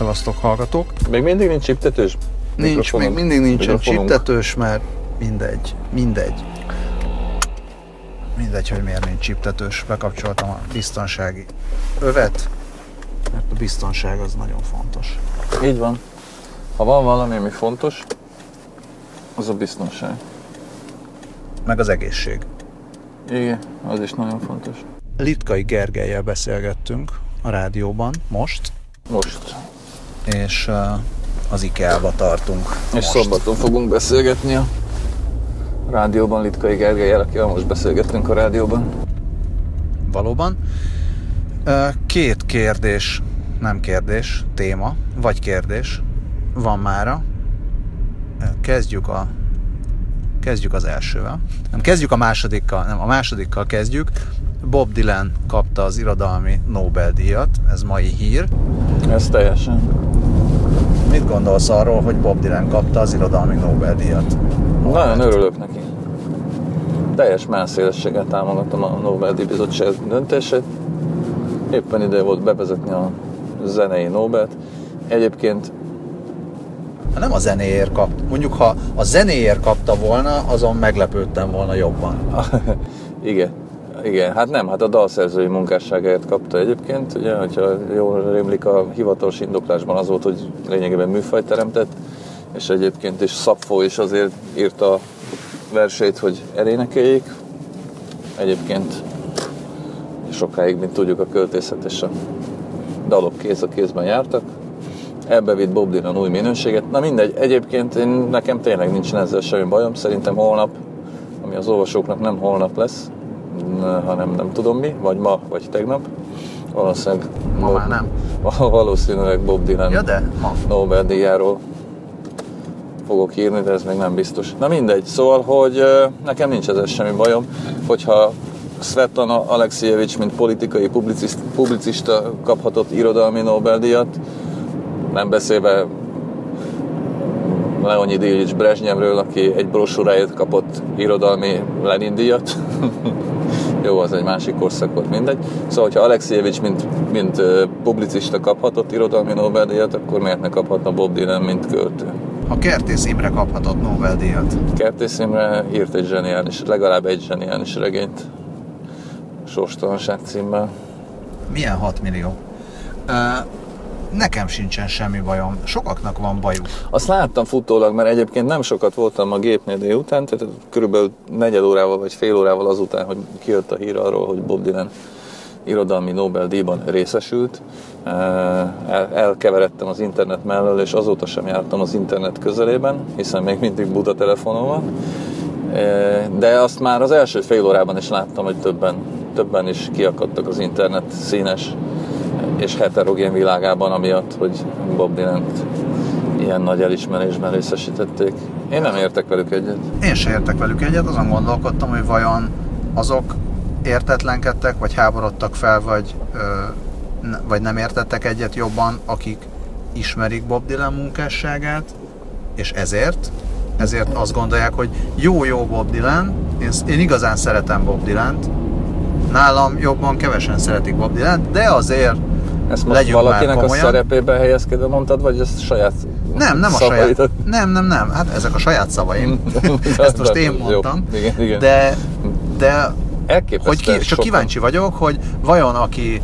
Szevasztok hallgatók. Még mindig nincs csiptetős? Nincs, még mindig nincsen csiptetős, mert mindegy, mindegy. Mindegy, hogy miért nincs csiptetős. Bekapcsoltam a biztonsági övet, mert a biztonság az nagyon fontos. Így van. Ha van valami, ami fontos, az a biztonság. Meg az egészség. Igen, az is nagyon fontos. Litkai Gergelyel beszélgettünk a rádióban most, Most. És az IKEA-ba tartunk. És most. szombaton fogunk beszélgetni a rádióban Litkai Gergelyel, akivel most beszélgettünk a rádióban. Valóban. Két kérdés, nem kérdés, téma, vagy kérdés van mára. Kezdjük a kezdjük az elsővel. Nem, kezdjük a másodikkal, nem, a másodikkal kezdjük. Bob Dylan kapta az irodalmi Nobel-díjat, ez mai hír. Ez teljesen. Mit gondolsz arról, hogy Bob Dylan kapta az irodalmi Nobel-díjat? Nagyon örülök neki. Teljes melszélességgel támogatom a Nobel-díj bizottság döntését. Éppen ide volt bevezetni a zenei Nobelt. Egyébként Nem a zenéért kap. Mondjuk, ha a zenéért kapta volna, azon meglepődtem volna jobban. Igen. Igen, hát nem, hát a dalszerzői munkásságáért kapta egyébként, ugye, hogyha jól rémlik a hivatalos indoklásban az volt, hogy lényegében műfaj teremtett, és egyébként is Szapfó is azért írta a verseit, hogy elénekeljék. Egyébként sokáig, mint tudjuk, a költészet és a dalok kéz a kézben jártak. Ebbe vitt Bob Dylan új minőséget. Na mindegy, egyébként én, nekem tényleg nincsen ezzel semmi bajom. Szerintem holnap, ami az olvasóknak nem holnap lesz, hanem nem tudom mi, vagy ma, vagy tegnap. Valószínűleg, Ma Bob- már nem. valószínűleg Bob Dylan Ja, de ma. Nobel-díjáról fogok írni, de ez még nem biztos. Na mindegy, szóval, hogy nekem nincs ezzel semmi bajom, hogyha Svetlana Alexievics, mint politikai publicist, publicista kaphatott irodalmi Nobel-díjat, nem beszélve Leonid Ilyich Brezsnyevről, aki egy brosúráért kapott irodalmi Lenin-díjat. Jó, az egy másik korszak volt, mindegy. Szóval, hogyha Alexievics, mint, mint publicista kaphatott irodalmi Nobel-díjat, akkor miért ne kaphatna Bob Dylan, mint költő? A Kertész Imre kaphatott Nobel-díjat. Kertész Imre írt egy zseniális, legalább egy zseniális regényt. Sorstalanság címmel. Milyen 6 millió? Ö, nekem sincsen semmi bajom. Sokaknak van bajuk. Azt láttam futólag, mert egyébként nem sokat voltam a gépnél délután, tehát körülbelül negyed órával vagy fél órával azután, hogy kijött a hír arról, hogy Bob Dylan irodalmi Nobel-díjban részesült. El, elkeveredtem az internet mellől, és azóta sem jártam az internet közelében, hiszen még mindig Buda telefonom van. De azt már az első fél órában is láttam, hogy többen, többen is kiakadtak az internet színes és heterogén világában, amiatt, hogy Bob Dylan-t ilyen nagy elismerésben részesítették. Én nem értek velük egyet. Én se értek velük egyet, azon gondolkodtam, hogy vajon azok értetlenkedtek, vagy háborodtak fel, vagy, ö, vagy nem értettek egyet jobban, akik ismerik Bob Dylan munkásságát, és ezért, ezért azt gondolják, hogy jó-jó Bob Dylan, én, én igazán szeretem Bob Dylan-t, nálam jobban kevesen szeretik Bob Dylan-t, de azért Ezt most Legyünk valakinek a szerepébe helyezkedve mondtad, vagy ezt saját Nem, nem a szavaidat? saját. Nem, nem, nem. Hát ezek a saját szavaim. Ezt most én Jó, mondtam. igen, igen. De, de Elképesztően hogy ki, csak sokan. kíváncsi vagyok, hogy vajon aki,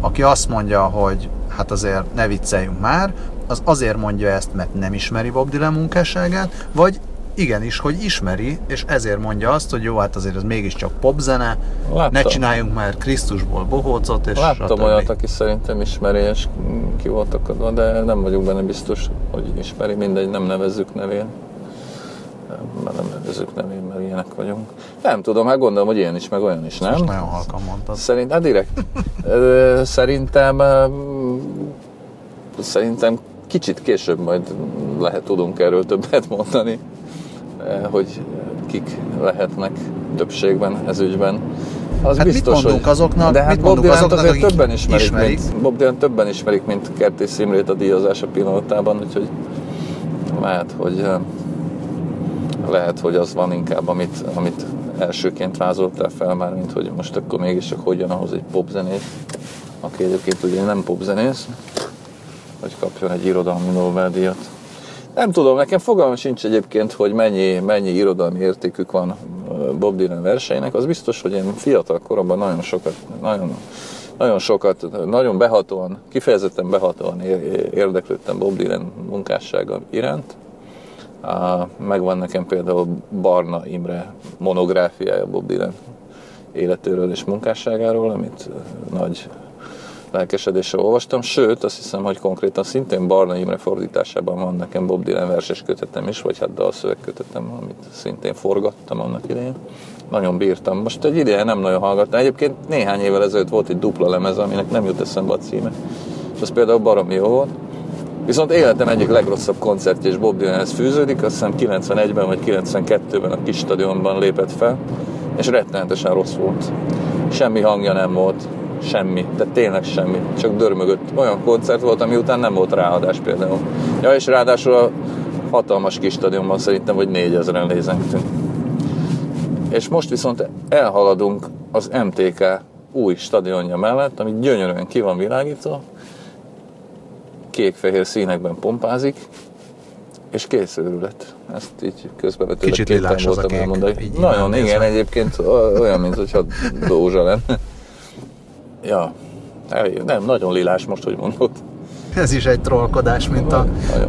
aki azt mondja, hogy hát azért ne vicceljünk már, az azért mondja ezt, mert nem ismeri Bob Dylan munkásságát, vagy igenis, hogy ismeri, és ezért mondja azt, hogy jó, hát azért ez mégiscsak popzene, Láttam. ne csináljunk már Krisztusból bohócot, és Láttam stb. olyat, aki szerintem ismeri, és ki volt akadva, de nem vagyok benne biztos, hogy ismeri, mindegy, nem nevezzük nevén. Mert nem nevezzük nevén, mert ilyenek vagyunk. Nem tudom, hát gondolom, hogy ilyen is, meg olyan is, nem? Most nagyon halkan mondtad. Szerint, hát direkt. Szerintem szerintem kicsit később majd lehet tudunk erről többet mondani, hogy kik lehetnek többségben ez ügyben. Az Hát mit mondunk azoknak- de hát mit Bob Dylan-t azoknak, azért többen ismerik, ismerik? Mint, Bob Dylan többen ismerik, mint Kertész Imrét a díjazása pillanatában, úgyhogy lehet, hogy ö, lehet, hogy az van inkább, amit, amit elsőként vázoltál fel már, mint hogy most akkor mégis csak hogy jön ahhoz egy popzenész, aki egyébként ugye nem popzenész, hogy kapjon egy irodalmi Nobel-díjat. Nem tudom, nekem fogalmam sincs egyébként, hogy mennyi, mennyi irodalmi értékük van Bob Dylan verseinek. Az biztos, hogy én fiatal koromban nagyon sokat, nagyon, nagyon sokat, nagyon behatóan, kifejezetten behatóan érdeklődtem Bob Dylan munkássága iránt. Megvan nekem például Barna Imre monográfiája Bob Dylan életéről és munkásságáról, amit nagy lelkesedéssel olvastam, sőt, azt hiszem, hogy konkrétan szintén Barna Imre fordításában van nekem Bob Dylan verses kötetem is, vagy hát dalszöveg kötetem, amit szintén forgattam annak idején. Nagyon bírtam. Most egy ideje nem nagyon hallgattam. Egyébként néhány évvel ezelőtt volt egy dupla lemez, aminek nem jut eszembe a címe. És az például baromi jó volt. Viszont életem egyik legrosszabb koncertje és Bob Dylanhez fűződik, azt hiszem 91-ben vagy 92-ben a kis stadionban lépett fel, és rettenetesen rossz volt. Semmi hangja nem volt, semmi, tehát tényleg semmi, csak dörmögött. Olyan koncert volt, ami után nem volt ráadás például. Ja, és ráadásul a hatalmas kis stadionban szerintem, hogy négyezeren lézengtünk. És most viszont elhaladunk az MTK új stadionja mellett, ami gyönyörűen ki van világítva, kék-fehér színekben pompázik, és kész őrület. Ezt így közbevetőleg Kicsit lilás az a kék. Elmondani. Nagyon, igen, egyébként olyan, mint hogyha dózsa lenne. Ja, nem, nagyon lilás most, hogy mondod. Ez is egy trollkodás, mint a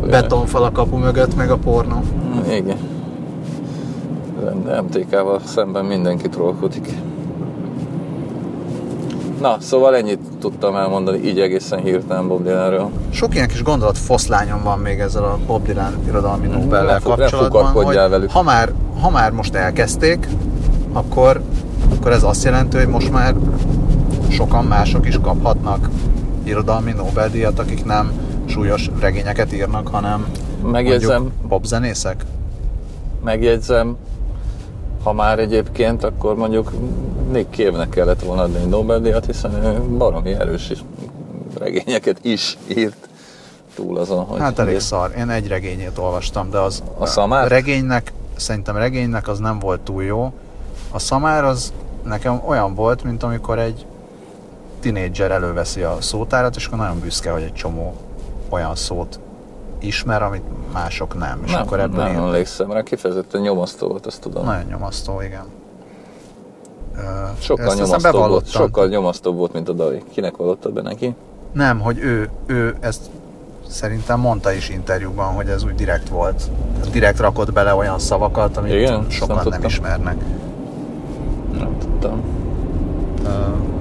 betonfal a kapu mögött, meg a pornó. Igen. MTK-val szemben mindenki trollkodik. Na, szóval ennyit tudtam elmondani így egészen hirtelen Bob Dylanről. Sok ilyen kis gondolat foszlányom van még ezzel a Bob Dylan irodalmi nobel kapcsolatban, hogy velük. Ha, már, ha már most elkezdték, akkor, akkor ez azt jelenti, hogy most már sokan mások is kaphatnak irodalmi Nobel-díjat, akik nem súlyos regényeket írnak, hanem Megjegyzem, zenészek. Megjegyzem, ha már egyébként, akkor mondjuk Nick Cave-nek kellett volna adni egy Nobel-díjat, hiszen ő baromi erős regényeket is írt túl azon, hogy... Hát elég szar. Én egy regényét olvastam, de az... A szamár? Regénynek, szerintem regénynek az nem volt túl jó. A szamár az nekem olyan volt, mint amikor egy tinédzser előveszi a szótárat, és akkor nagyon büszke, hogy egy csomó olyan szót ismer, amit mások nem. És nem, akkor ebből nem én... emlékszem, rá kifejezetten nyomasztó volt, azt tudom. Nagyon nyomasztó, igen. Sokkal, ezt nyomasztóbb volt, sokkal nyomasztóbb volt, mint a Dali. Kinek vallottad be neki? Nem, hogy ő, ő ezt szerintem mondta is interjúban, hogy ez úgy direkt volt. Direkt rakott bele olyan szavakat, amit Igen? sokan nem, nem ismernek. Nem tudtam.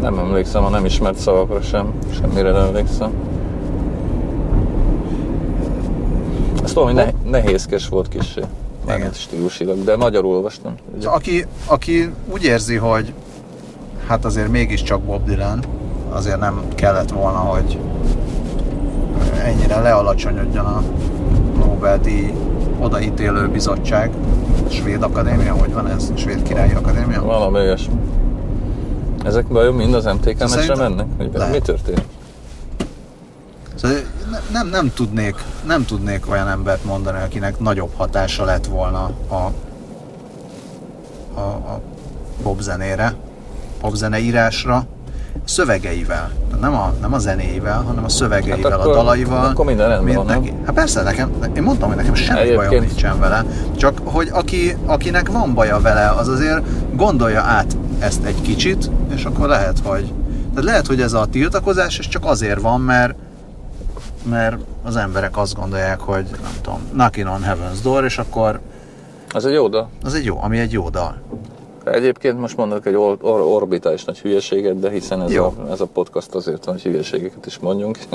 Nem emlékszem a nem ismert szavakra sem, semmire nem emlékszem. Ezt tudom, hogy nehézkes volt kicsi. Mármint stílusilag, de magyarul olvastam. Aki, aki úgy érzi, hogy hát azért mégiscsak Bob Dylan, azért nem kellett volna, hogy ennyire lealacsonyodjon a Nobel-díj odaítélő bizottság, Svéd Akadémia, hogy van ez? Svéd Királyi Akadémia? Valami olyasmi. Ezek vajon mind az MTK mesre mennek? Hogy mi történik? Szóval nem, nem, tudnék, nem tudnék olyan embert mondani, akinek nagyobb hatása lett volna a, a, a popzenére, popzeneírásra, szövegeivel. Nem a, nem a zenéivel, hanem a szövegeivel, hát akkor, a dalaival. Akkor minden rendben van, neki, Hát persze, nekem, én mondtam, hogy nekem semmi Egyébként. bajom nincsen vele. Csak, hogy aki, akinek van baja vele, az azért gondolja át ezt egy kicsit, és akkor lehet, hogy tehát lehet, hogy ez a tiltakozás, és csak azért van, mert mert az emberek azt gondolják, hogy nem tudom, knocking on heaven's door, és akkor... Az egy jó dal. Az egy jó, ami egy jó dal. Egyébként most mondok egy or- or- orbitális nagy hülyeséget, de hiszen ez a, ez a podcast azért van, hogy hülyeségeket is mondjunk.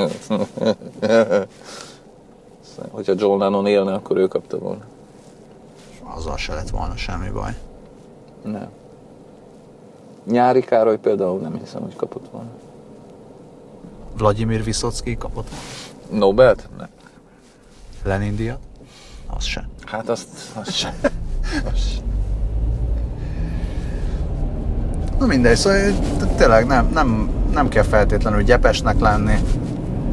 Hogyha John Lennon élne, akkor ő kapta volna. Azzal se lett volna semmi baj. Nem. Nyári Károly például nem hiszem, hogy kapott volna. Vladimir Viszocki kapott volna? Nobelt? Nem. Lenin díjat? Az sem. Hát azt, azt sem. azt sem. Na mindegy, szóval tényleg nem, nem, nem kell feltétlenül gyepesnek lenni.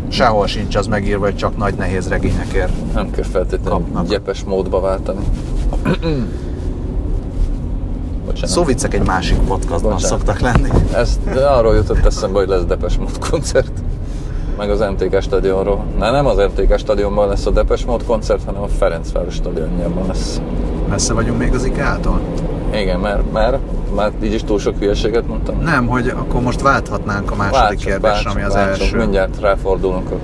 Sehol sincs az megírva, hogy csak nagy nehéz regényekért Nem kell feltétlenül kapnak. gyepes módba váltani. Szóvicek egy másik podcastban Bocsánat. szoktak lenni. Ez, de arról jutott eszembe, hogy lesz Depes Mód koncert. meg az MTK stadionról. Na, nem az MTK stadionban lesz a Depes Mode koncert, hanem a Ferencváros stadionjában lesz. Messze vagyunk még az IKEA-tól? Igen, mert, mert már így is túl sok hülyeséget mondtam. Nem, hogy akkor most válthatnánk a második kérdésre, ami az váltsuk, első. Mindjárt ráfordulunk a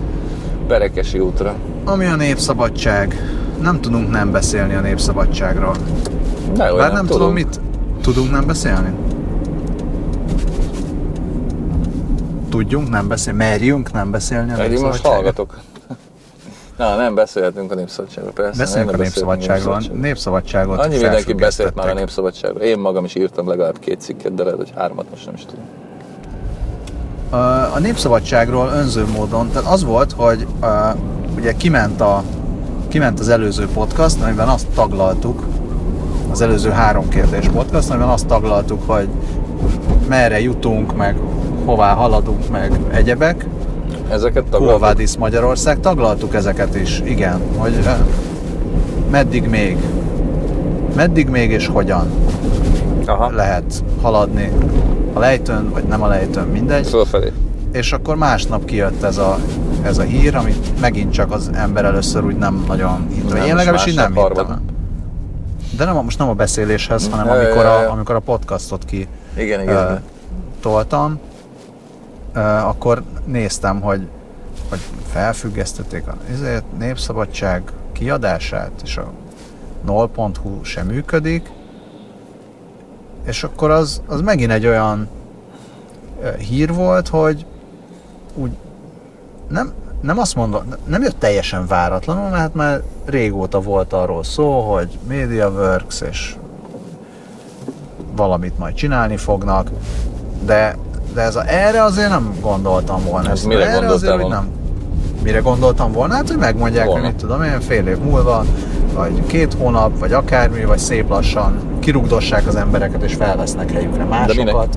Berekesi útra. Ami a népszabadság. Nem tudunk nem beszélni a népszabadságról. De Bár nem tudom, tudunk. mit tudunk nem beszélni. Tudjunk nem beszélni, merjünk nem beszélni a Pedig most hallgatok. Na, nem beszélhetünk a Népszabadságról, persze. Beszéljünk a beszélünk népszabadságról. Népszabadságot Annyi mindenki beszélt már a Népszabadságról. Én magam is írtam legalább két cikket, de lehet, hogy hármat most nem is tudom. A népszabadságról önző módon, tehát az volt, hogy uh, ugye kiment, a, kiment az előző podcast, amiben azt taglaltuk, az előző három kérdés podcast, amiben azt taglaltuk, hogy merre jutunk, meg hová haladunk, meg egyebek. Ezeket taglaltuk. Vadis Magyarország, taglaltuk ezeket is, igen, hogy uh, meddig még, meddig még és hogyan Aha. lehet haladni a lejtőn, vagy nem a lejtőn, mindegy. Fölfelé. És akkor másnap kijött ez a, ez a hír, amit megint csak az ember először úgy nem nagyon hitt. Én legalábbis így nem hittem. De nem, most nem a beszéléshez, hanem Ja, amikor ja, ja. a, amikor a podcastot ki Igen, igen. igen. toltam, ö, akkor néztem, hogy, hogy felfüggesztették a ezért népszabadság kiadását, és a nol.hu sem működik, és akkor az, az megint egy olyan ö, hír volt, hogy úgy nem, nem azt mondom, nem jött teljesen váratlanul, mert hát már régóta volt arról szó, hogy MediaWorks és valamit majd csinálni fognak, de, de ez a, erre azért nem gondoltam volna. Ez Ezt- mire erre azért, volna? nem. Mire gondoltam volna? Hát, hogy megmondják, Volna. hogy mit tudom én, fél év múlva, vagy két hónap, vagy akármi, vagy szép lassan kirugdossák az embereket, és felvesznek helyükre másokat. minek?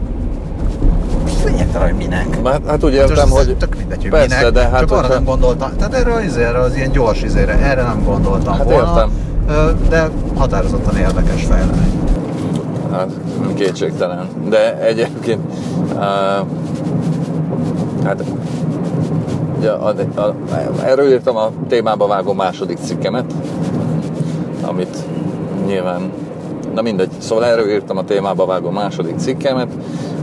Lényegtelen, hogy minek. Hát, hát úgy Hát értem, ez hogy tök mindegy, hogy persze, minek, de hát csak arra nem gondoltam, tehát erre az, izére, az ilyen gyors izére, erre nem gondoltam Hát volna, értem. De határozottan érdekes fejlemény. Hát, kétségtelen. De egyébként, uh, hát, ugye, a, a, erről írtam a témába vágó második cikkemet, amit nyilván, na mindegy, szóval erről írtam a témába vágó második cikkemet,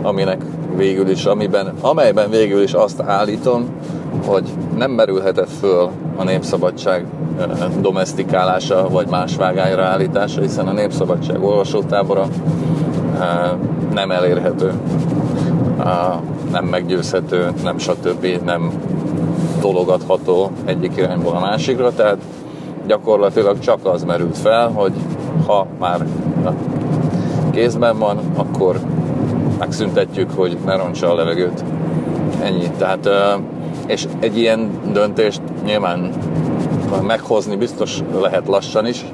aminek végül is, amiben, amelyben végül is azt állítom, hogy nem merülhetett föl a népszabadság domestikálása vagy más vágányra állítása, hiszen a népszabadság olvasótábora nem elérhető, nem meggyőzhető, nem stb. nem tologatható egyik irányból a másikra, tehát gyakorlatilag csak az merült fel, hogy ha már kézben van, akkor megszüntetjük, hogy ne roncsa a levegőt. Ennyi. Tehát, és egy ilyen döntést nyilván meghozni biztos lehet lassan is,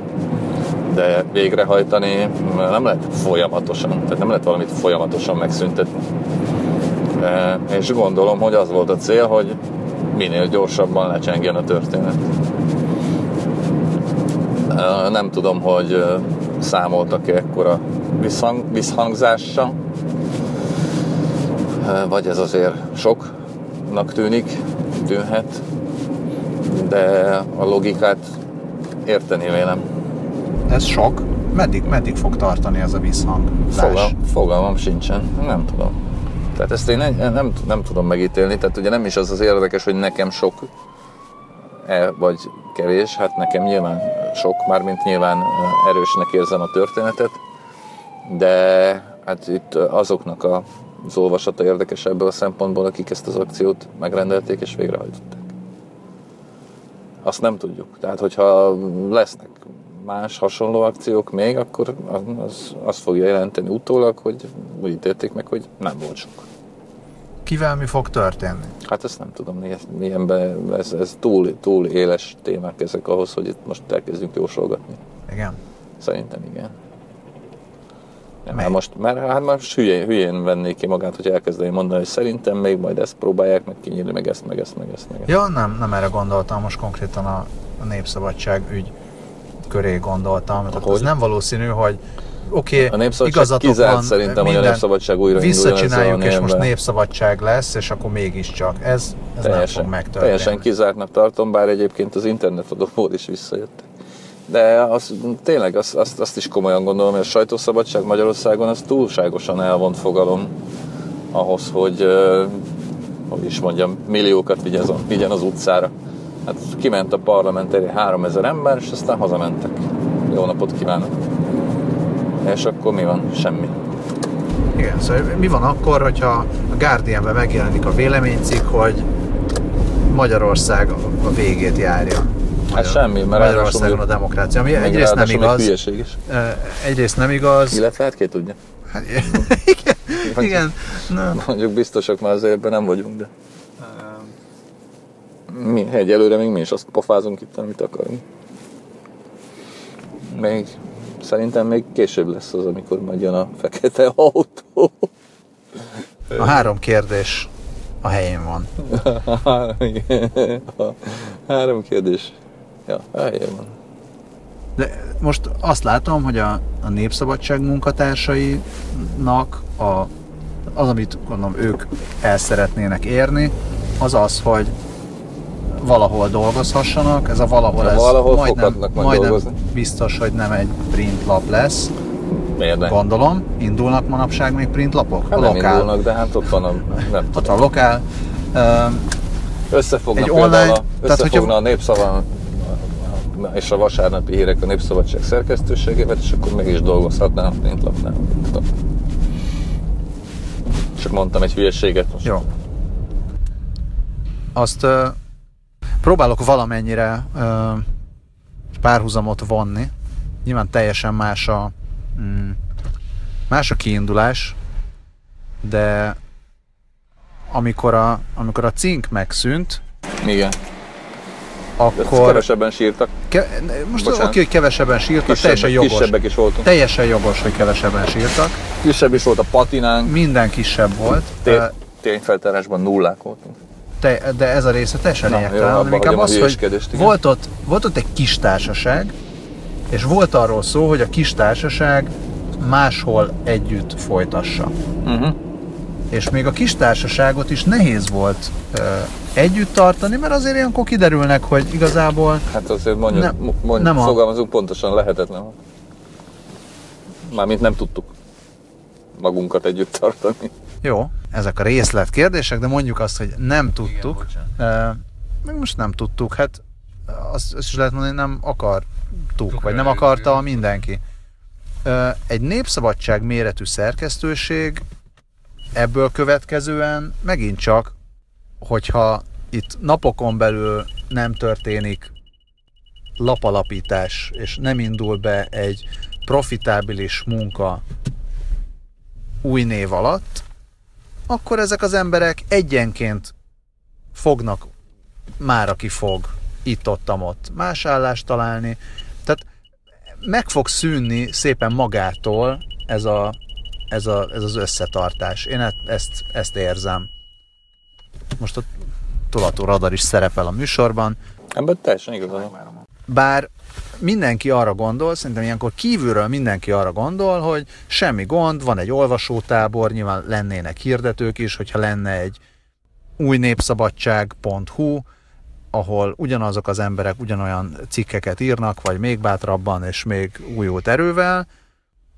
de végrehajtani nem lehet folyamatosan, tehát nem lehet valamit folyamatosan megszüntetni. És gondolom, hogy az volt a cél, hogy minél gyorsabban lecsengjen a történet. Nem tudom, hogy számoltak-e ekkora visszhang, visszhangzással, vagy ez azért soknak tűnik, tűnhet, de a logikát érteni vélem. Ez sok. Meddig, meddig fog tartani ez a visszhang? Fogal, fogalmam sincsen, nem tudom. Tehát ezt én nem, nem, nem tudom megítélni, tehát ugye nem is az az érdekes, hogy nekem sok e, vagy kevés, hát nekem nyilván sok, mármint nyilván erősnek érzem a történetet, de hát itt azoknak a, az olvasata érdekes ebből a szempontból, akik ezt az akciót megrendelték és végrehajtották. Azt nem tudjuk. Tehát, hogyha lesznek más hasonló akciók még, akkor az, az, fogja jelenteni utólag, hogy úgy ítélték meg, hogy nem volt sok. Kivel mi fog történni? Hát ezt nem tudom, mi- milyen be, ez, ez túl, túl éles témák ezek ahhoz, hogy itt most elkezdjünk jósolgatni. Igen. Szerintem igen. Hát most, mert hát most hülyén, hülyén vennék ki magát, hogy elkezdeném mondani, hogy szerintem még majd ezt próbálják meg kinyírni, meg ezt, meg ezt, meg ezt, meg ezt. Ja, nem, nem erre gondoltam, most konkrétan a, a népszabadság ügy köré gondoltam. Tehát Hogy? ez nem valószínű, hogy oké, A népszabadság igazatok kizárt van, szerintem, hogy a népszabadság újra Visszacsináljuk, és most népszabadság lesz, és akkor mégiscsak. Ez, ez nem fog megtörténni. teljesen kizártnak tartom, bár egyébként az internetadóból is visszajöttek. De az, tényleg azt, azt, azt is komolyan gondolom, hogy a sajtószabadság Magyarországon az túlságosan elvont fogalom ahhoz, hogy, hogy is mondjam, milliókat vigyen az utcára. Hát kiment a parlament elé 3000 ember, és aztán hazamentek. Jó napot kívánok! És akkor mi van? Semmi. Igen, szóval mi van akkor, hogyha a Guardianben megjelenik a véleménycikk, hogy Magyarország a végét járja? Hát semmi, mert Magyarországon a demokrácia, ami egyrészt nem igaz. is. Egyrészt nem igaz. Illetve hát ki tudja. Hát, igen, igen. Na, Mondjuk biztosak már azért ebben nem vagyunk, de mi, egyelőre még mi is azt pofázunk itt, amit akarunk. Még szerintem még később lesz az, amikor majd jön a fekete autó. a három kérdés a helyén van. Három kérdés. Ja, van. De most azt látom, hogy a, a Népszabadság munkatársainak a, az, amit gondolom ők el szeretnének érni, az az, hogy valahol dolgozhassanak, ez a valahol, Ja, ez valahol majdnem, majdnem dolgozni. biztos, hogy nem egy printlap lesz, Miért ne? gondolom. Indulnak manapság még printlapok? Hát a nem lokál. indulnak, de hát ott van a... Nem Ott tudom. a lokál. Öm, Összefogna Egy például online- a, tehát, összefogna hogyha- a népszava és a vasárnapi hírek a népszabadság szerkesztőségével, és akkor meg is dolgozhatnám. Nem tudom. Csak mondtam egy hülyeséget most. Jó. Azt ö, próbálok valamennyire ö, párhuzamot vonni. Nyilván teljesen más a, mm, más a kiindulás, de amikor a, amikor a cink megszűnt, Igen. Akkor... kevesebben sírtak, Ke, most Bocsánat. oké, hogy kevesebben sírtak, kisebb, teljesen jogos. kisebbek is voltunk. Teljesen jogos, hogy kevesebben sírtak. Kisebb is volt a patinánk, Minden kisebb volt. Té- tényfeltárásban nullák voltunk. te, de ez a része teljesen lényegtelen, inkább az, hogy volt ott, volt ott egy kis társaság, és volt arról szó, hogy a kis társaság máshol együtt folytassa. Uh-huh. És még a kis társaságot is nehéz volt ö, együtt tartani, mert azért ilyenkor kiderülnek, hogy igazából Hát azért mondjuk, Nem, nem, mondjuk nem a- fogalmazunk pontosan lehetetlen. Mármint nem tudtuk magunkat együtt tartani. Jó, ezek a részletkérdések, de mondjuk azt, hogy nem tudtuk. Igen, meg most nem tudtuk, hát azt, azt is lehet mondani, hogy nem akartuk, vagy nem akarta mindenki. Ö, Egy népszabadság méretű szerkesztőség ebből következően megint csak, hogyha itt napokon belül nem történik lapalapítás, és nem indul be egy profitábilis munka új név alatt, akkor ezek az emberek egyenként fognak, már aki fog, itt-ott, ott más állást találni. Tehát meg fog szűnni szépen magától ez, a, ez, a, ez az összetartás. Én e- ezt, ezt érzem. Most a Tolató Radar is szerepel a műsorban, Ebben teljesen igazad van. bár mindenki arra gondol, szerintem ilyenkor kívülről mindenki arra gondol, hogy semmi gond, van egy olvasótábor, nyilván lennének hirdetők is, hogyha lenne egy új népszabadság.hu, ahol ugyanazok az emberek ugyanolyan cikkeket írnak, vagy még bátrabban és még újult erővel,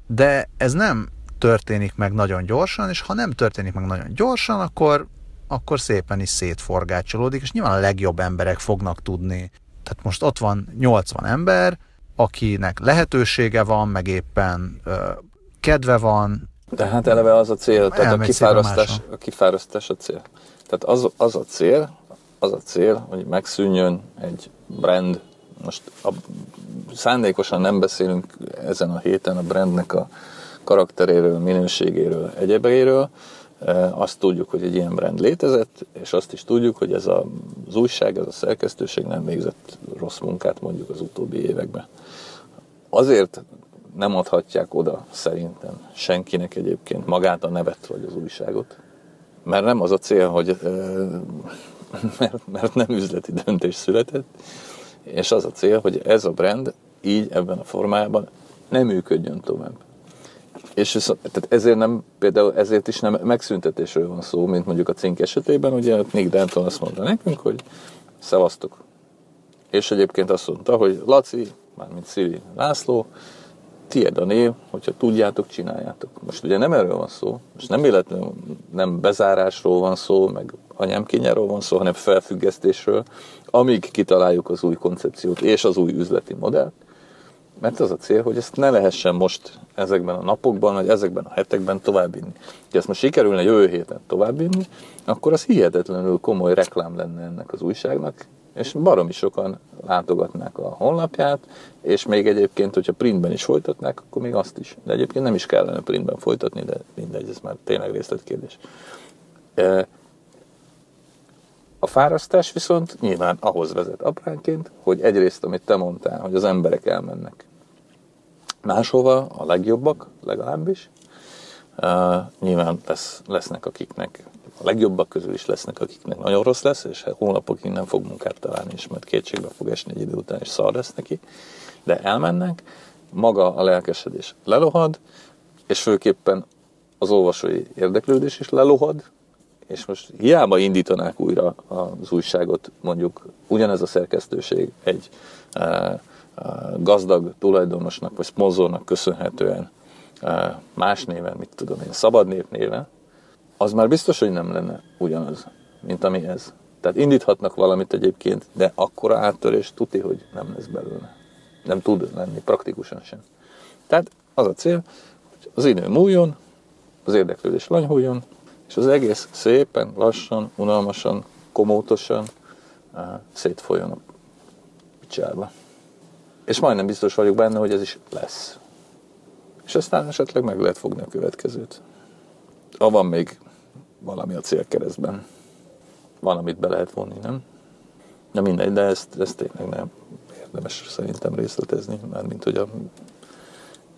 de ez nem történik meg nagyon gyorsan, és ha nem történik meg nagyon gyorsan, akkor, akkor szépen is szétforgácsolódik, és nyilván a legjobb emberek fognak tudni. Tehát most ott van 80 ember, akinek lehetősége van, meg éppen ö, kedve van, De hát eleve az a cél, tehát a kifárasztás, a kifárasztás a cél. Tehát az, az a cél, az a cél, hogy megszűnjön egy brand. Most a, szándékosan nem beszélünk ezen a héten a brandnek a karakteréről, minőségéről, egyebeiről. E, Azt tudjuk, hogy egy ilyen brand létezett, és azt is tudjuk, hogy ez az újság, ez a szerkesztőség nem végzett rossz munkát mondjuk az utóbbi években. Azért nem adhatják oda szerintem senkinek egyébként magát a nevet vagy az újságot, mert nem az a cél, hogy ö, mert, mert nem üzleti döntés született, és az a cél, hogy ez a brand így ebben a formában nem működjön tovább. És ez, tehát ezért nem, például ezért is nem megszüntetésről van szó, mint mondjuk a cink esetében, ugye Nick Denton azt mondta nekünk, hogy szevasztok. És egyébként azt mondta, hogy Laci, mármint Szili László, tiéd a név, hogyha tudjátok, csináljátok. Most ugye nem erről van szó, most nem véletlenül nem bezárásról van szó, meg anyámkényáról van szó, hanem felfüggesztésről, amíg kitaláljuk az új koncepciót és az új üzleti modellt, mert az a cél, hogy ezt ne lehessen most ezekben a napokban, vagy ezekben a hetekben továbbvinni. Ha ezt most sikerülne jövő héten továbbvinni, akkor az hihetetlenül komoly reklám lenne ennek az újságnak, és baromi sokan látogatnák a honlapját, és még egyébként, hogyha printben is folytatnák, akkor még azt is. De egyébként nem is kellene printben folytatni, de mindegy, ez már tényleg részletkérdés. E, a fárasztás viszont nyilván ahhoz vezet apránként, hogy egyrészt, amit te mondtál, hogy az emberek elmennek máshova, a legjobbak legalábbis. Uh, nyilván lesz, lesznek akiknek, a legjobbak közül is lesznek, akiknek nagyon rossz lesz, és hónapokig nem fog munkát találni, és majd kétségbe fog esni egy idő után, és szar lesz neki. De elmennek, maga a lelkesedés lelohad, és főképpen az olvasói érdeklődés is lelohad, és most hiába indítanák újra az újságot, mondjuk ugyanez a szerkesztőség egy gazdag tulajdonosnak vagy szponzornak köszönhetően más néven, mit tudom én, szabad nép néven, az már biztos, hogy nem lenne ugyanaz, mint ami ez. Tehát indíthatnak valamit egyébként, de akkora áttörés tuti, hogy nem lesz belőle. Nem tud lenni, praktikusan sem. Tehát az a cél, hogy az idő múljon, az érdeklődés lanyhuljon, és az egész szépen, lassan, unalmasan, komótosan szétfolyjon a picsába. És majdnem biztos vagyok benne, hogy ez is lesz. És aztán esetleg meg lehet fogni a következőt. Ha van még valami a célkeresztben. Van, amit be lehet vonni, nem? Na mindegy, de ezt, ezt tényleg nem érdemes szerintem részletezni, mármint hogy a...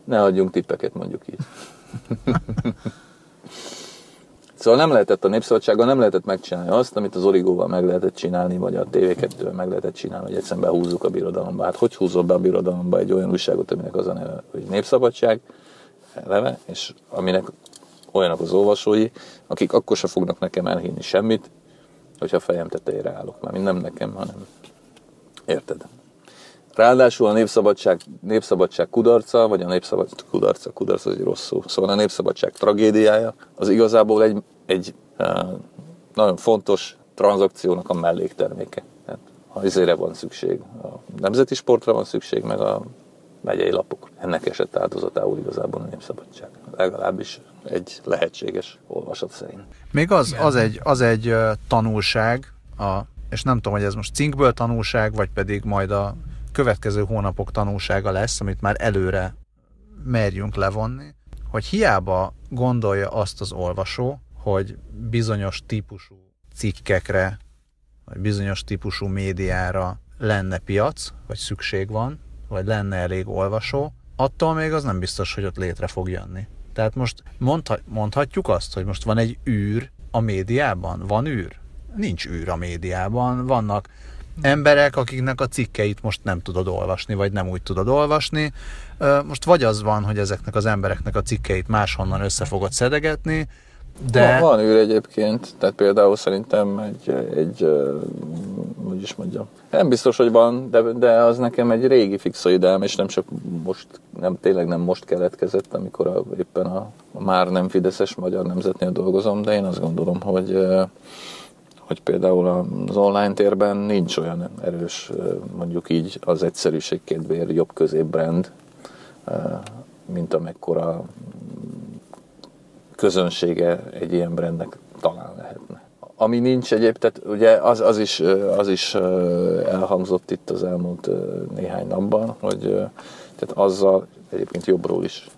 ne adjunk tippeket, mondjuk így. Szóval nem lehetett a Népszabadsággal, nem lehetett megcsinálni azt, amit az Origóval meg lehetett csinálni, vagy a tv 2 meg lehetett csinálni, hogy egyszerűen behúzzuk a birodalomba. Hát hogy húzol be a birodalomba egy olyan újságot, aminek az a neve, hogy Népszabadság, eleve, és aminek olyanok az olvasói, akik akkor se fognak nekem elhinni semmit, hogyha a fejem tetejére állok. Már nem nekem, hanem érted. Ráadásul a népszabadság, népszabadság kudarca, vagy a népszabadság kudarca, kudarca az egy rossz szó. Szóval a népszabadság tragédiája az igazából egy, egy nagyon fontos tranzakciónak a mellékterméke. Tehát ha izére van szükség, a nemzeti sportra van szükség, meg a megyei lapok. Ennek esett áldozatául igazából a népszabadság. Legalábbis egy lehetséges olvasat szerint. Még az, az egy, az egy tanulság, a, és nem tudom, hogy ez most cinkből tanulság, vagy pedig majd a következő hónapok tanulsága lesz, amit már előre merjünk levonni, hogy hiába gondolja azt az olvasó, hogy bizonyos típusú cikkekre, vagy bizonyos típusú médiára lenne piac, vagy szükség van, vagy lenne elég olvasó, attól még az nem biztos, hogy ott létre fog jönni. Tehát most mondha, mondhatjuk azt, hogy most van egy űr a médiában? Van űr? Nincs űr a médiában. Vannak emberek, akiknek a cikkeit most nem tudod olvasni, vagy nem úgy tudod olvasni. Most vagy az van, hogy ezeknek az embereknek a cikkeit máshonnan össze fogod szedegetni, de... Van, van űr egyébként, tehát például szerintem egy, egy hogy is mondjam, nem biztos, hogy van, de, de az nekem egy régi fixoidám, és nem csak most, nem, tényleg nem most keletkezett, amikor a, éppen a, a már nem Fideszes Magyar Nemzetnél dolgozom, de én azt gondolom, hogy hogy például az online térben nincs olyan erős, mondjuk így az egyszerűség kedvéért jobb közép brand, mint amekkora közönsége egy ilyen brandnek talán lehetne. Ami nincs egyéb, tehát ugye az, az, is, az is elhangzott itt az elmúlt néhány napban, hogy tehát azzal egyébként jobbról is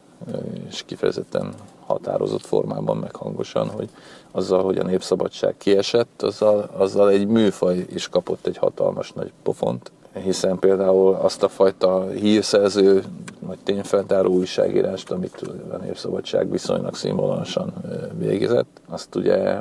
és kifejezetten határozott formában, meg hangosan, hogy azzal, hogy a népszabadság kiesett, azzal, azzal egy műfaj is kapott egy hatalmas nagy pofont, hiszen például azt a fajta hírszerző, vagy tényfeltáró újságírást, amit a Népszabadság viszonylag színvonalasan végezett, azt ugye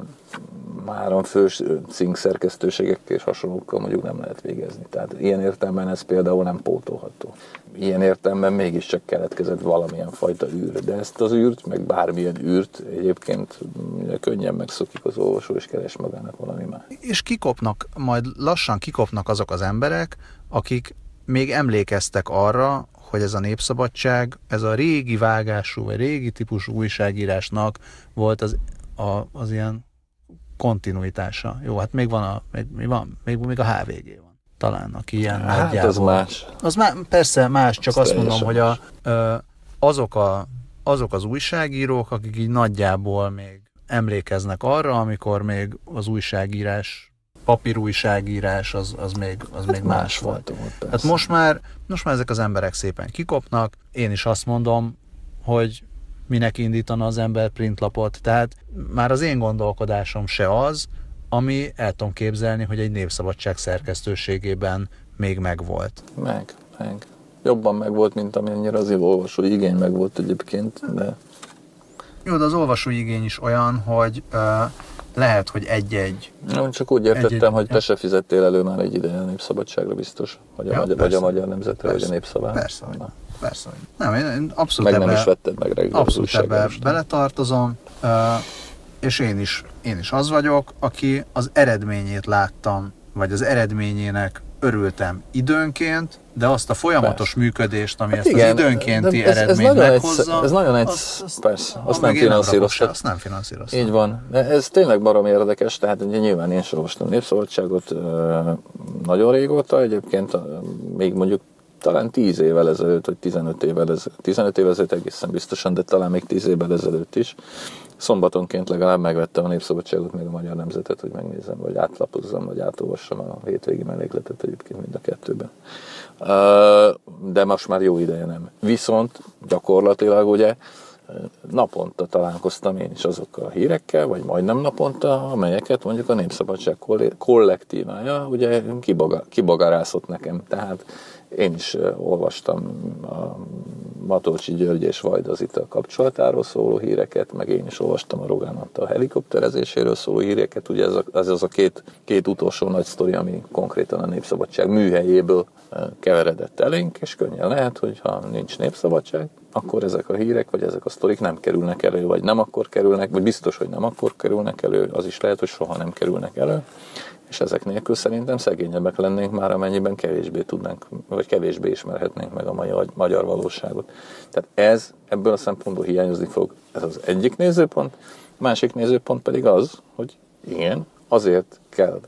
máron fős cink szerkesztőségekkel és hasonlókkal mondjuk nem lehet végezni. Tehát ilyen értelemben ez például nem pótolható. Ilyen értelemben mégiscsak keletkezett valamilyen fajta űr, de ezt az űrt, meg bármilyen űrt egyébként könnyen megszokik az olvasó, és keres magának valami más. És kikopnak, majd lassan kikopnak azok az emberek, akik még emlékeztek arra, hogy ez a népszabadság, ez a régi vágású, vagy régi típusú újságírásnak volt az, a, az ilyen kontinuitása. Jó, hát még van a, még, még, van, még, még a HVG van. Talán, aki ilyen Hát nagyjából. az más. Az má, persze más, csak Az azt mondom, hogy teljesen a, azok, a, azok az újságírók, akik így nagyjából még emlékeznek arra, amikor még az újságírás, papírújságírás az, az még, az még más volt. volt Hát most már, most már ezek az emberek szépen kikopnak, én is azt mondom, hogy minek indítana az ember printlapot, tehát már az én gondolkodásom se az, ami el tudom képzelni, hogy egy népszabadság szerkesztőségében még megvolt. Meg, meg. Jobban meg volt, mint amennyire az olvasói igény meg volt egyébként, de Jó, de az olvasói igény is olyan, hogy uh, lehet, hogy egy-egy nem, csak úgy értettem, Egy-egy- hogy te se fizettél elő már egy ideje a Népszabadságra biztos, vagy a, Ja, magyar, vagy a persze. Magyar Nemzetre, vagy a Persze. Népszavára. Persze, hogy- Persze, nem, én- abszolút Meg nem ebbe, is vetted meg reggel abszolút ebbe beletartozom, és én is, én is az vagyok, aki az eredményét láttam, vagy az eredményének örültem időnként, de azt a folyamatos működést, ami ezt az időnkénti ez, ez nagyon meghozza, Egy, ez nagyon egy, persze, azt nem finanszíroztad. Azt nem finanszíroztam. Így van. Ez tényleg barom érdekes, tehát nyilván én sem olvastam Népszabadságot nagyon régóta, egyébként még mondjuk talán 10 évvel ezelőtt, vagy 15 évvel ezelőtt, 15 évvel ezelőtt egészen biztosan, de talán még 10 évvel ezelőtt is. Szombatonként legalább megvettem a Népszabadságot, meg a Magyar Nemzetet, hogy megnézem, vagy átlapozzam, vagy átolvassam a hétvégi mellékletet egyébként mind a kettőben. De most már jó ideje nem. Viszont gyakorlatilag ugye naponta találkoztam én is azokkal a hírekkel, vagy majdnem naponta, amelyeket mondjuk a Népszabadság koll- kollektívája ugye kiboga, kibogarászott nekem. Tehát én is olvastam a Matolcsi György és Vajda Zita kapcsolatáról szóló híreket, meg én is olvastam a Rogán Antal helikopterezéséről szóló híreket. Ugye ez, a, ez az a két, két utolsó nagy sztori, ami konkrétan a Népszabadság műhelyéből keveredett elénk, és könnyen lehet, hogy ha nincs Népszabadság, akkor ezek a hírek, vagy ezek a sztorik nem kerülnek elő, vagy nem akkor kerülnek, vagy biztos, hogy nem akkor kerülnek elő, az is lehet, hogy soha nem kerülnek elő, és ezek nélkül szerintem szegényebbek lennénk már, amennyiben kevésbé tudnánk, vagy kevésbé ismerhetnénk meg a magyar, magyar valóságot. Tehát ez ebből a szempontból hiányozni fog. Ez az egyik nézőpont. A másik nézőpont pedig az, hogy igen, azért kell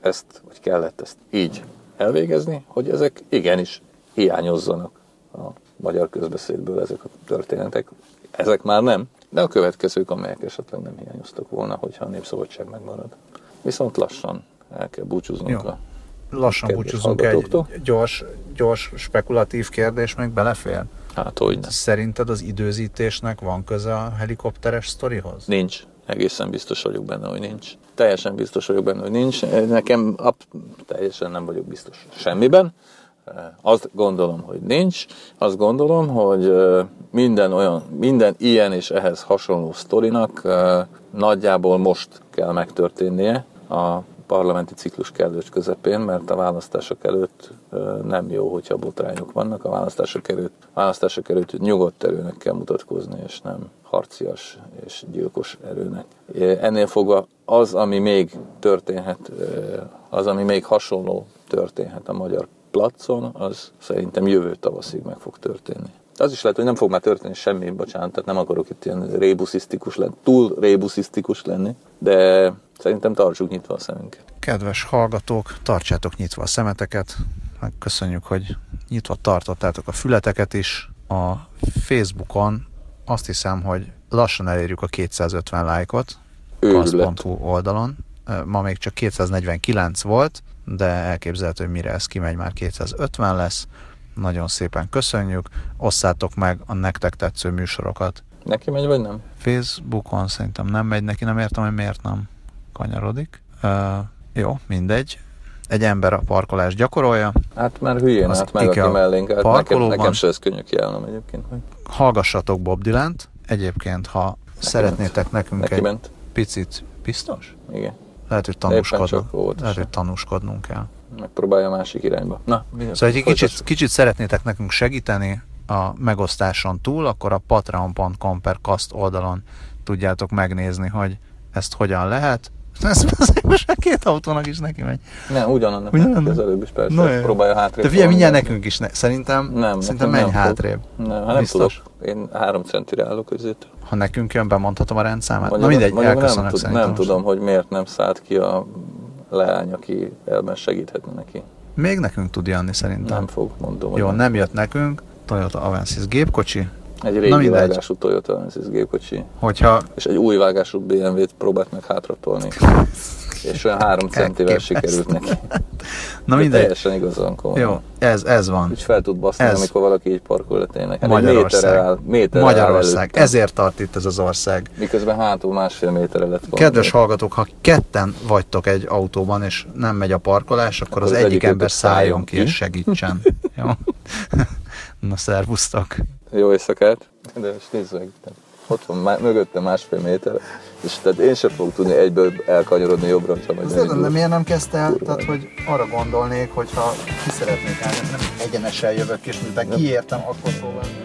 ezt, vagy kellett ezt így elvégezni, hogy ezek igenis hiányozzanak a magyar közbeszédből ezek a történetek. Ezek már nem, de a következők, amelyek esetleg nem hiányoztak volna, hogyha a népszabadság megmarad. Viszont lassan el kell búcsúznunk Jó. a Lassan búcsúzunk egy gyors, gyors, spekulatív kérdés, még belefér. Hát, hogy nem. Szerinted az időzítésnek van köze a helikopteres sztorihoz? Nincs. Egészen biztos vagyok benne, hogy nincs. Teljesen biztos vagyok benne, hogy nincs. Nekem ab, teljesen nem vagyok biztos semmiben. Azt gondolom, hogy nincs. Azt gondolom, hogy ö, minden olyan, minden ilyen és ehhez hasonló sztorinak ö, nagyjából most kell megtörténnie a parlamenti ciklus kellős közepén, mert a választások előtt nem jó, hogyha botrányok vannak. A választások előtt, választások előtt nyugodt erőnek kell mutatkozni, és nem harcias és gyilkos erőnek. Ennél fogva az, ami még történhet, az, ami még hasonló történhet a magyar placon, az szerintem jövő tavaszig meg fog történni. Az is lehet, hogy nem fog már történni semmi, bocsánat, tehát nem akarok itt ilyen rébuszisztikus lenni, túl rébuszisztikus lenni, de szerintem tartsuk nyitva a szemünket. Kedves hallgatók, tartsátok nyitva a szemeteket, köszönjük, hogy nyitva tartottátok a fületeket is. A Facebookon azt hiszem, hogy lassan elérjük a 250 lájkot, kasz.hu oldalon. Ma még csak 249 volt, de elképzelhető, hogy mire ez kimegy, már 250 lesz. Nagyon szépen köszönjük. Osszátok meg a nektek tetsző műsorokat. Neki megy, vagy nem? Facebookon szerintem nem megy neki, nem értem, hogy miért nem kanyarodik. Uh, jó, mindegy. Egy ember a parkolást gyakorolja. Hát már hülyén Az állt meg, aki mellénk állt. Nekem, parkolóban. nekem se ez könnyű kiállnom egyébként. Hogy Hallgassatok Bob Dylan-t. Egyébként, ha szeretnétek nekünk neki egy ment. picit biztos? Igen. lehet, hogy tanúskodnunk, volt lehet, hogy tanúskodnunk kell. Megpróbálja a másik irányba. Na, szóval, egy kicsit, kicsit szeretnétek nekünk segíteni a megosztáson túl, akkor a patreon.com per kast oldalon tudjátok megnézni, hogy ezt hogyan lehet. Ez most már két autónak is neki megy. Nem, ugyanannak. Ugyanannak. Az előbb is persze. No, próbálja hátrébb. De figyelj, mindjárt nekünk is. Ne, szerintem, nem, szerintem menj nem hátrébb. Fog. Nem, hát nem tudok. Én három centire állok között. Ha nekünk jön, bemondhatom a rendszámát. Na mindegy, elköszönök nem, tud, nem tudom, hogy miért nem szállt ki a leány, aki elben segíthetne neki. Még nekünk tud jönni szerintem. Nem fog, mondom. Jó, nem. jött nekünk. Toyota Avensis gépkocsi, egy régi Na vágású Toyota Avensis gépkocsi. Hogyha... És egy új vágású BMW-t próbált meg hátratolni. és olyan három centivel sikerült neki. Na mindegy. Teljesen igazán komoly. Jó, ez, ez van. Úgy fel tud baszni, ez. amikor valaki így parkol a tényleg. Hát Magyarország. Áll, Magyarország. Áll Ezért tart itt ez az ország. Miközben hátul másfél méterre lett volna. Kedves hallgatók, ha ketten vagytok egy autóban, és nem megy a parkolás, akkor, akkor az, az egyik ember szálljon ki, és segítsen. Jó? Na, szervusztok! Jó éjszakát! De most nézd meg, ott van má, mögötte másfél méter, és tehát én sem fogok tudni egyből elkanyarodni jobbra, ha majd Azért, de miért nem kezdte el, tehát hogy arra gondolnék, hogyha ki szeretnék állni, nem egyenesen jövök, és miután kiértem, akkor szóval.